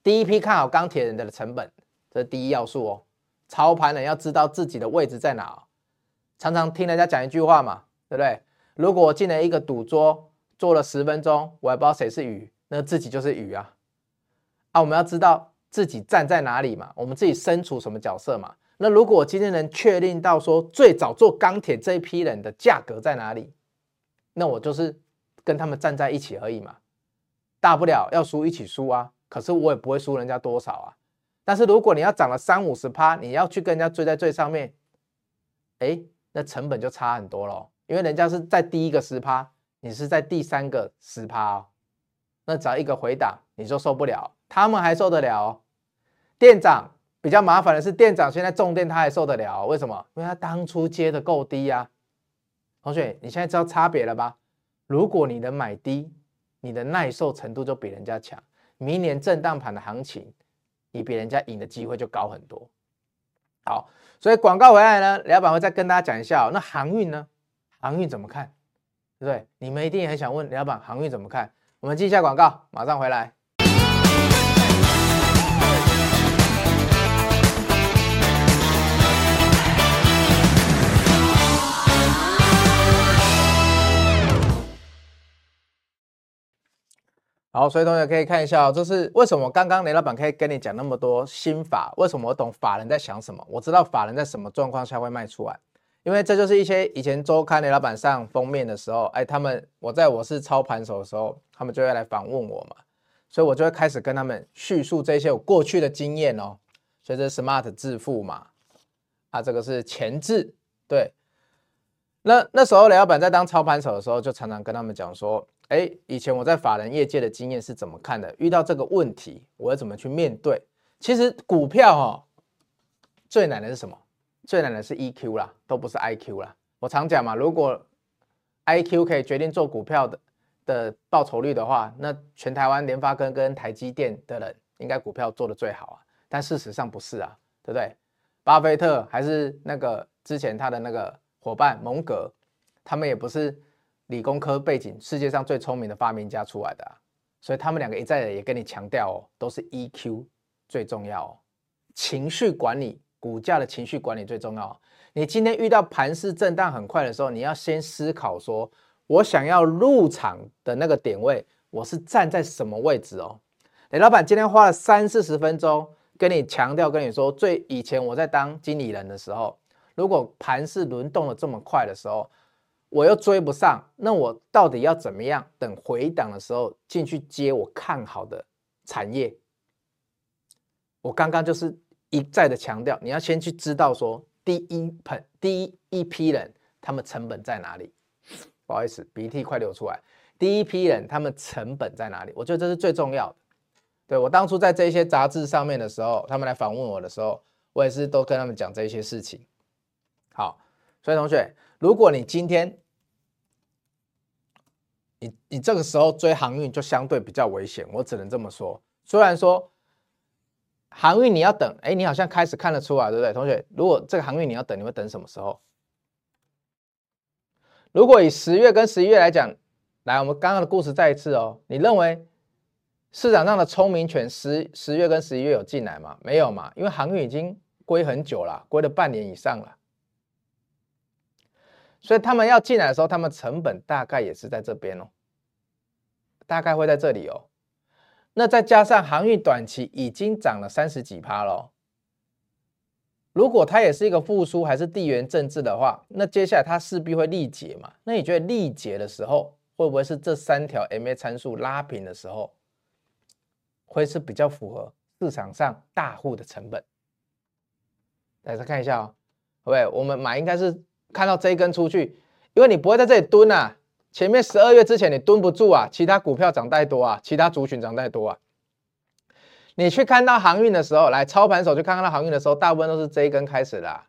第一批看好钢铁人的成本，这是第一要素哦。操盘人要知道自己的位置在哪。常常听人家讲一句话嘛，对不对？如果我进了一个赌桌，坐了十分钟，我还不知道谁是鱼，那自己就是鱼啊。啊，我们要知道自己站在哪里嘛，我们自己身处什么角色嘛。那如果我今天能确定到说最早做钢铁这一批人的价格在哪里，那我就是跟他们站在一起而已嘛，大不了要输一起输啊，可是我也不会输人家多少啊。但是如果你要涨了三五十趴，你要去跟人家追在最上面，哎，那成本就差很多了，因为人家是在第一个十趴，你是在第三个十趴哦，那只要一个回档你就受不了，他们还受得了，店长。比较麻烦的是，店长现在重电他还受得了，为什么？因为他当初接的够低呀。同学，你现在知道差别了吧？如果你能买低，你的耐受程度就比人家强。明年震荡盘的行情，你比人家赢的机会就高很多。好，所以广告回来呢，老板会再跟大家讲一下。那航运呢？航运怎么看？对不对？你们一定也很想问老板，航运怎么看？我们记一下广告，马上回来。好，所以同学可以看一下，这是为什么刚刚雷老板可以跟你讲那么多心法？为什么我懂法人在想什么？我知道法人在什么状况下会卖出来，因为这就是一些以前周刊雷老板上封面的时候，哎，他们我在我是操盘手的时候，他们就会来访问我嘛，所以我就会开始跟他们叙述这些我过去的经验哦。所以这是 smart 致富嘛，啊，这个是前置，对。那那时候雷老板在当操盘手的时候，就常常跟他们讲说。哎，以前我在法人业界的经验是怎么看的？遇到这个问题，我要怎么去面对？其实股票、哦，最难的是什么？最难的是 EQ 啦，都不是 IQ 啦。我常讲嘛，如果 IQ 可以决定做股票的的报酬率的话，那全台湾联发科跟台积电的人应该股票做的最好啊。但事实上不是啊，对不对？巴菲特还是那个之前他的那个伙伴蒙格，他们也不是。理工科背景，世界上最聪明的发明家出来的，所以他们两个一再的也跟你强调哦，都是 EQ 最重要哦，情绪管理，股价的情绪管理最重要。你今天遇到盘势震荡很快的时候，你要先思考说，我想要入场的那个点位，我是站在什么位置哦？雷老板今天花了三四十分钟跟你强调，跟你说，最以前我在当经理人的时候，如果盘势轮动的这么快的时候。我又追不上，那我到底要怎么样？等回档的时候进去接我看好的产业。我刚刚就是一再的强调，你要先去知道说第一盆第一一批人他们成本在哪里。不好意思，鼻涕快流出来。第一批人他们成本在哪里？我觉得这是最重要的。对，我当初在这些杂志上面的时候，他们来访问我的时候，我也是都跟他们讲这些事情。好，所以同学，如果你今天你你这个时候追航运就相对比较危险，我只能这么说。虽然说航运你要等，哎，你好像开始看得出来，对不对？同学，如果这个航运你要等，你会等什么时候？如果以十月跟十一月来讲，来，我们刚刚的故事再一次哦。你认为市场上的聪明权十十月跟十一月有进来吗？没有嘛，因为航运已经归很久了，归了半年以上了。所以他们要进来的时候，他们成本大概也是在这边哦，大概会在这里哦。那再加上航运短期已经涨了三十几趴了。如果它也是一个复苏，还是地缘政治的话，那接下来它势必会力竭嘛？那你觉得力竭的时候，会不会是这三条 MA 参数拉平的时候，会是比较符合市场上大户的成本？大家看一下哦，各位，我们买应该是看到这一根出去，因为你不会在这里蹲啊，前面十二月之前你蹲不住啊，其他股票涨太多啊，其他族群涨太多啊。你去看到航运的时候，来操盘手去看看到航运的时候，大部分都是这一根开始的，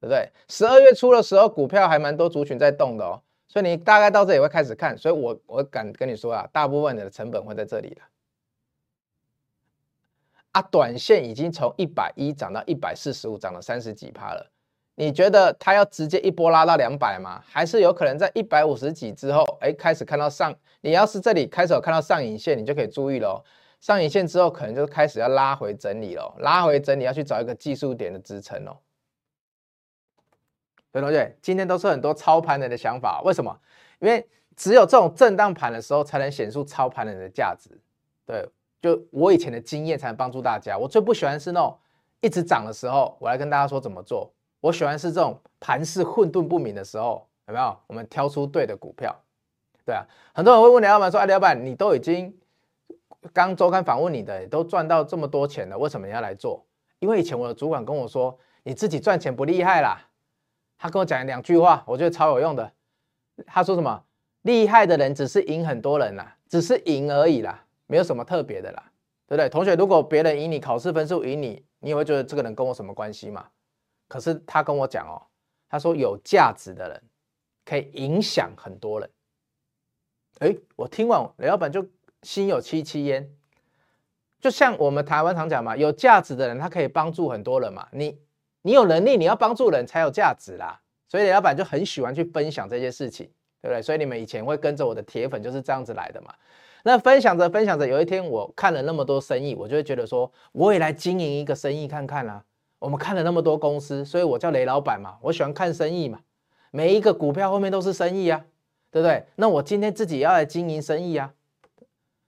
对不对？十二月初的时候，股票还蛮多族群在动的哦，所以你大概到这里会开始看，所以我我敢跟你说啊，大部分的成本会在这里了。啊，短线已经从一百一涨到一百四十五，涨了三十几趴了。你觉得它要直接一波拉到两百吗？还是有可能在一百五十几之后，哎，开始看到上？你要是这里开始有看到上影线，你就可以注意喽。上影线之后，可能就开始要拉回整理了。拉回整理要去找一个技术点的支撑哦。所以同学，今天都是很多操盘人的想法，为什么？因为只有这种震荡盘的时候，才能显出操盘人的价值。对，就我以前的经验才能帮助大家。我最不喜欢是那种一直涨的时候，我来跟大家说怎么做。我喜欢是这种盘势混沌不明的时候，有没有？我们挑出对的股票。对啊，很多人会问廖老板说：“哎，廖老板，你都已经……”刚周刊访问你的都赚到这么多钱了，为什么你要来做？因为以前我的主管跟我说，你自己赚钱不厉害啦。他跟我讲两句话，我觉得超有用的。他说什么？厉害的人只是赢很多人啦，只是赢而已啦，没有什么特别的啦，对不对？同学，如果别人赢你，考试分数赢你，你也会觉得这个人跟我什么关系嘛？可是他跟我讲哦，他说有价值的人可以影响很多人。哎，我听完雷老板就。心有戚戚焉，就像我们台湾常讲嘛，有价值的人他可以帮助很多人嘛。你你有能力，你要帮助人才有价值啦。所以雷老板就很喜欢去分享这些事情，对不对？所以你们以前会跟着我的铁粉就是这样子来的嘛。那分享着分享着，有一天我看了那么多生意，我就会觉得说，我也来经营一个生意看看啦。我们看了那么多公司，所以我叫雷老板嘛，我喜欢看生意嘛。每一个股票后面都是生意啊，对不对？那我今天自己要来经营生意啊。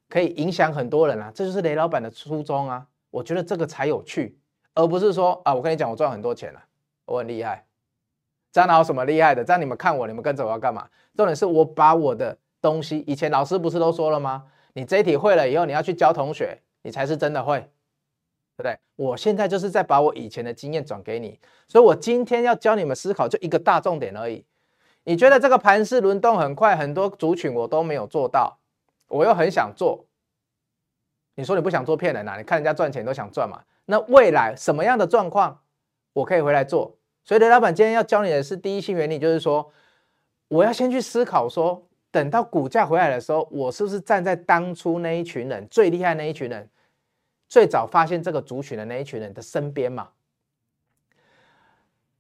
可以影响很多人啊，这就是雷老板的初衷啊！我觉得这个才有趣，而不是说啊，我跟你讲，我赚很多钱了，我很厉害，这样哪有什么厉害的？这样你们看我，你们跟着我要干嘛？重点是我把我的东西，以前老师不是都说了吗？你这一题会了以后，你要去教同学，你才是真的会，对？我现在就是在把我以前的经验转给你，所以我今天要教你们思考，就一个大重点而已。你觉得这个盘势轮动很快，很多族群我都没有做到。我又很想做，你说你不想做骗人啊？你看人家赚钱都想赚嘛。那未来什么样的状况我可以回来做？所以雷老板今天要教你的是第一性原理，就是说我要先去思考说，等到股价回来的时候，我是不是站在当初那一群人最厉害那一群人，最早发现这个族群的那一群人的身边嘛？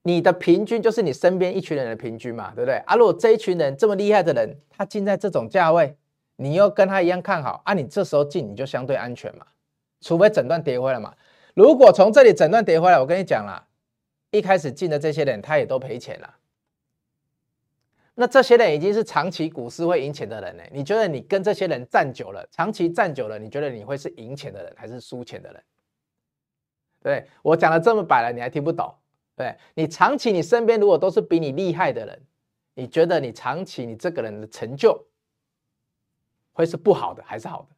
你的平均就是你身边一群人的平均嘛，对不对？啊，如果这一群人这么厉害的人，他进在这种价位。你又跟他一样看好啊？你这时候进你就相对安全嘛，除非整段跌回来嘛。如果从这里整段跌回来，我跟你讲啦，一开始进的这些人他也都赔钱了。那这些人已经是长期股市会赢钱的人呢。你觉得你跟这些人站久了，长期站久了，你觉得你会是赢钱的人还是输钱的人？对，我讲的这么白了，你还听不懂？对，你长期你身边如果都是比你厉害的人，你觉得你长期你这个人的成就？会是不好的还是好的？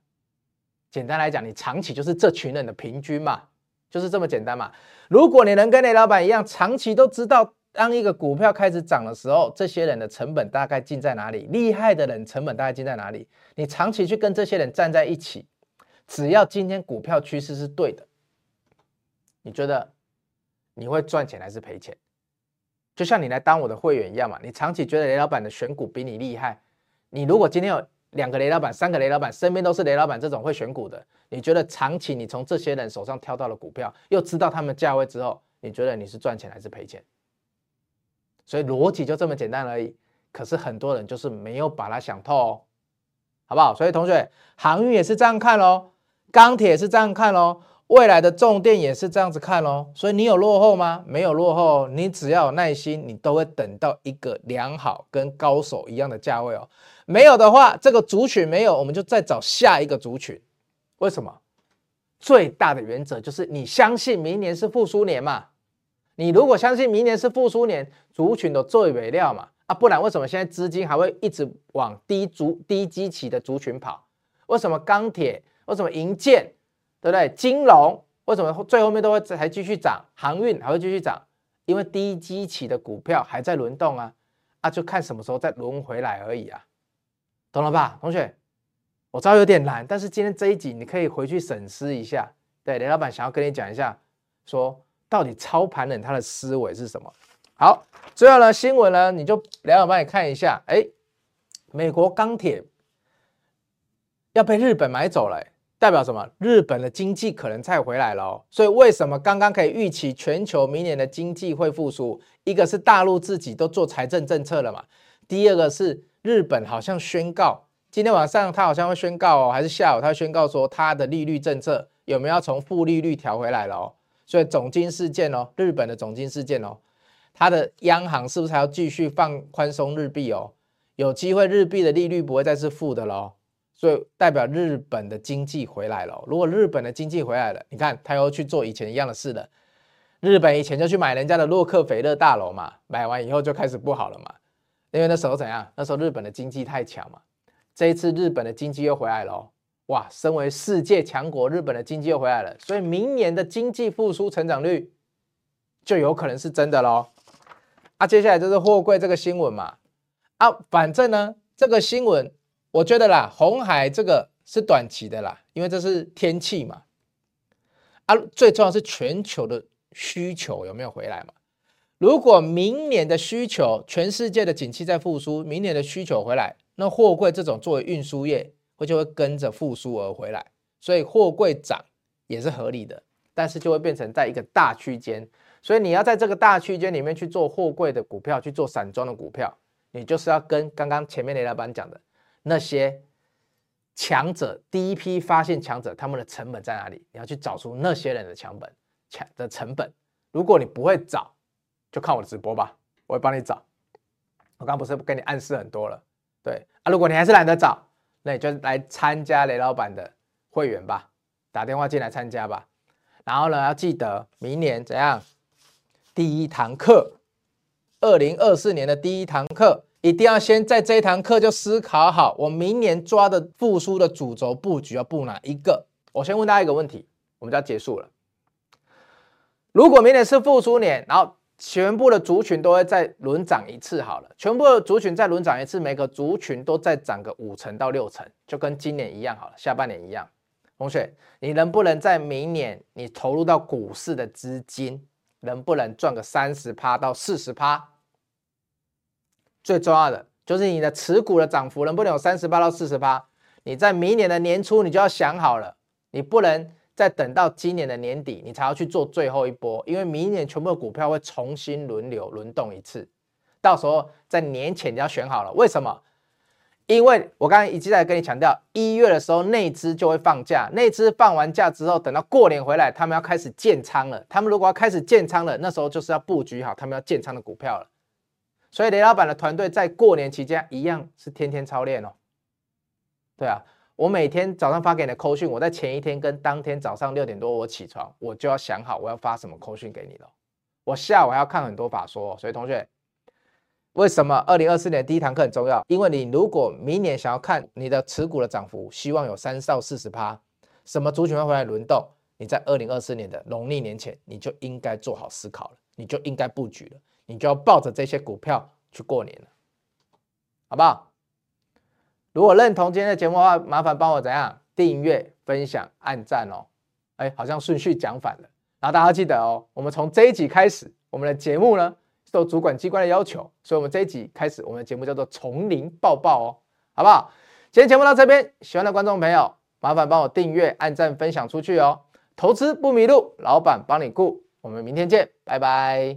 简单来讲，你长期就是这群人的平均嘛，就是这么简单嘛。如果你能跟雷老板一样，长期都知道，当一个股票开始涨的时候，这些人的成本大概进在哪里？厉害的人成本大概进在哪里？你长期去跟这些人站在一起，只要今天股票趋势是对的，你觉得你会赚钱还是赔钱？就像你来当我的会员一样嘛。你长期觉得雷老板的选股比你厉害，你如果今天有两个雷老板、三个雷老板，身边都是雷老板这种会选股的，你觉得长期你从这些人手上挑到了股票，又知道他们价位之后，你觉得你是赚钱还是赔钱？所以逻辑就这么简单而已。可是很多人就是没有把它想透哦，好不好？所以同学，航运也是这样看喽，钢铁也是这样看喽，未来的重电也是这样子看喽。所以你有落后吗？没有落后，你只要有耐心，你都会等到一个良好跟高手一样的价位哦。没有的话，这个族群没有，我们就再找下一个族群。为什么？最大的原则就是你相信明年是复苏年嘛。你如果相信明年是复苏年，族群都做尾料嘛啊，不然为什么现在资金还会一直往低族低基期的族群跑？为什么钢铁？为什么银建？对不对？金融为什么最后面都会还继续涨？航运还会继续涨？因为低基期的股票还在轮动啊啊，就看什么时候再轮回来而已啊，懂了吧，同学？我知道有点难，但是今天这一集你可以回去审视一下。对，雷老板想要跟你讲一下，说。到底操盘人他的思维是什么？好，最后呢，新闻呢，你就两眼帮你看一下。哎，美国钢铁要被日本买走了，代表什么？日本的经济可能再回来了。所以为什么刚刚可以预期全球明年的经济会复苏？一个是大陆自己都做财政政策了嘛，第二个是日本好像宣告，今天晚上他好像会宣告哦，还是下午他宣告说他的利率政策有没有要从负利率调回来了哦？所以总经事件哦，日本的总经事件哦，它的央行是不是还要继续放宽松日币哦？有机会日币的利率不会再是负的喽，所以代表日本的经济回来了。如果日本的经济回来了，你看他又去做以前一样的事了。日本以前就去买人家的洛克菲勒大楼嘛，买完以后就开始不好了嘛，因为那时候怎样？那时候日本的经济太强嘛。这一次日本的经济又回来了。哇，身为世界强国，日本的经济又回来了，所以明年的经济复苏成长率就有可能是真的喽。啊，接下来就是货柜这个新闻嘛。啊，反正呢，这个新闻我觉得啦，红海这个是短期的啦，因为这是天气嘛。啊，最重要是全球的需求有没有回来嘛？如果明年的需求，全世界的景气在复苏，明年的需求回来，那货柜这种作为运输业。会就会跟着复苏而回来，所以货柜涨也是合理的，但是就会变成在一个大区间，所以你要在这个大区间里面去做货柜的股票，去做散装的股票，你就是要跟刚刚前面雷老板讲的那些强者，第一批发现强者他们的成本在哪里，你要去找出那些人的强本强的成本。如果你不会找，就看我的直播吧，我会帮你找。我刚刚不是跟你暗示很多了，对啊，如果你还是懒得找。那你就来参加雷老板的会员吧，打电话进来参加吧。然后呢，要记得明年怎样？第一堂课，二零二四年的第一堂课，一定要先在这一堂课就思考好，我明年抓的复苏的主轴布局要布哪一个？我先问大家一个问题，我们就要结束了。如果明年是复苏年，然后。全部的族群都会再轮涨一次好了，全部的族群再轮涨一次，每个族群都再涨个五成到六成，就跟今年一样好了，下半年一样。同学，你能不能在明年你投入到股市的资金，能不能赚个三十趴到四十趴？最重要的就是你的持股的涨幅能不能有三十趴到四十趴？你在明年的年初你就要想好了，你不能。再等到今年的年底，你才要去做最后一波，因为明年全部的股票会重新轮流轮动一次，到时候在年前你要选好了。为什么？因为我刚才一直在跟你强调，一月的时候内资就会放假，内资放完假之后，等到过年回来，他们要开始建仓了。他们如果要开始建仓了，那时候就是要布局好他们要建仓的股票了。所以雷老板的团队在过年期间一样是天天操练哦。对啊。我每天早上发给你的扣讯，我在前一天跟当天早上六点多我起床，我就要想好我要发什么扣讯给你了。我下午还要看很多法说，所以同学，为什么二零二四年第一堂课很重要？因为你如果明年想要看你的持股的涨幅，希望有三到四十趴，什么族群会回来轮动？你在二零二四年的农历年前，你就应该做好思考了，你就应该布局了，你就要抱着这些股票去过年了，好不好？如果认同今天的节目的话，麻烦帮我怎样订阅、分享、按赞哦。哎，好像顺序讲反了。然后大家记得哦，我们从这一集开始，我们的节目呢受主管机关的要求，所以我们这一集开始，我们的节目叫做“从零抱抱”哦，好不好？今天节目到这边，喜欢的观众朋友，麻烦帮我订阅、按赞、分享出去哦。投资不迷路，老板帮你顾。我们明天见，拜拜。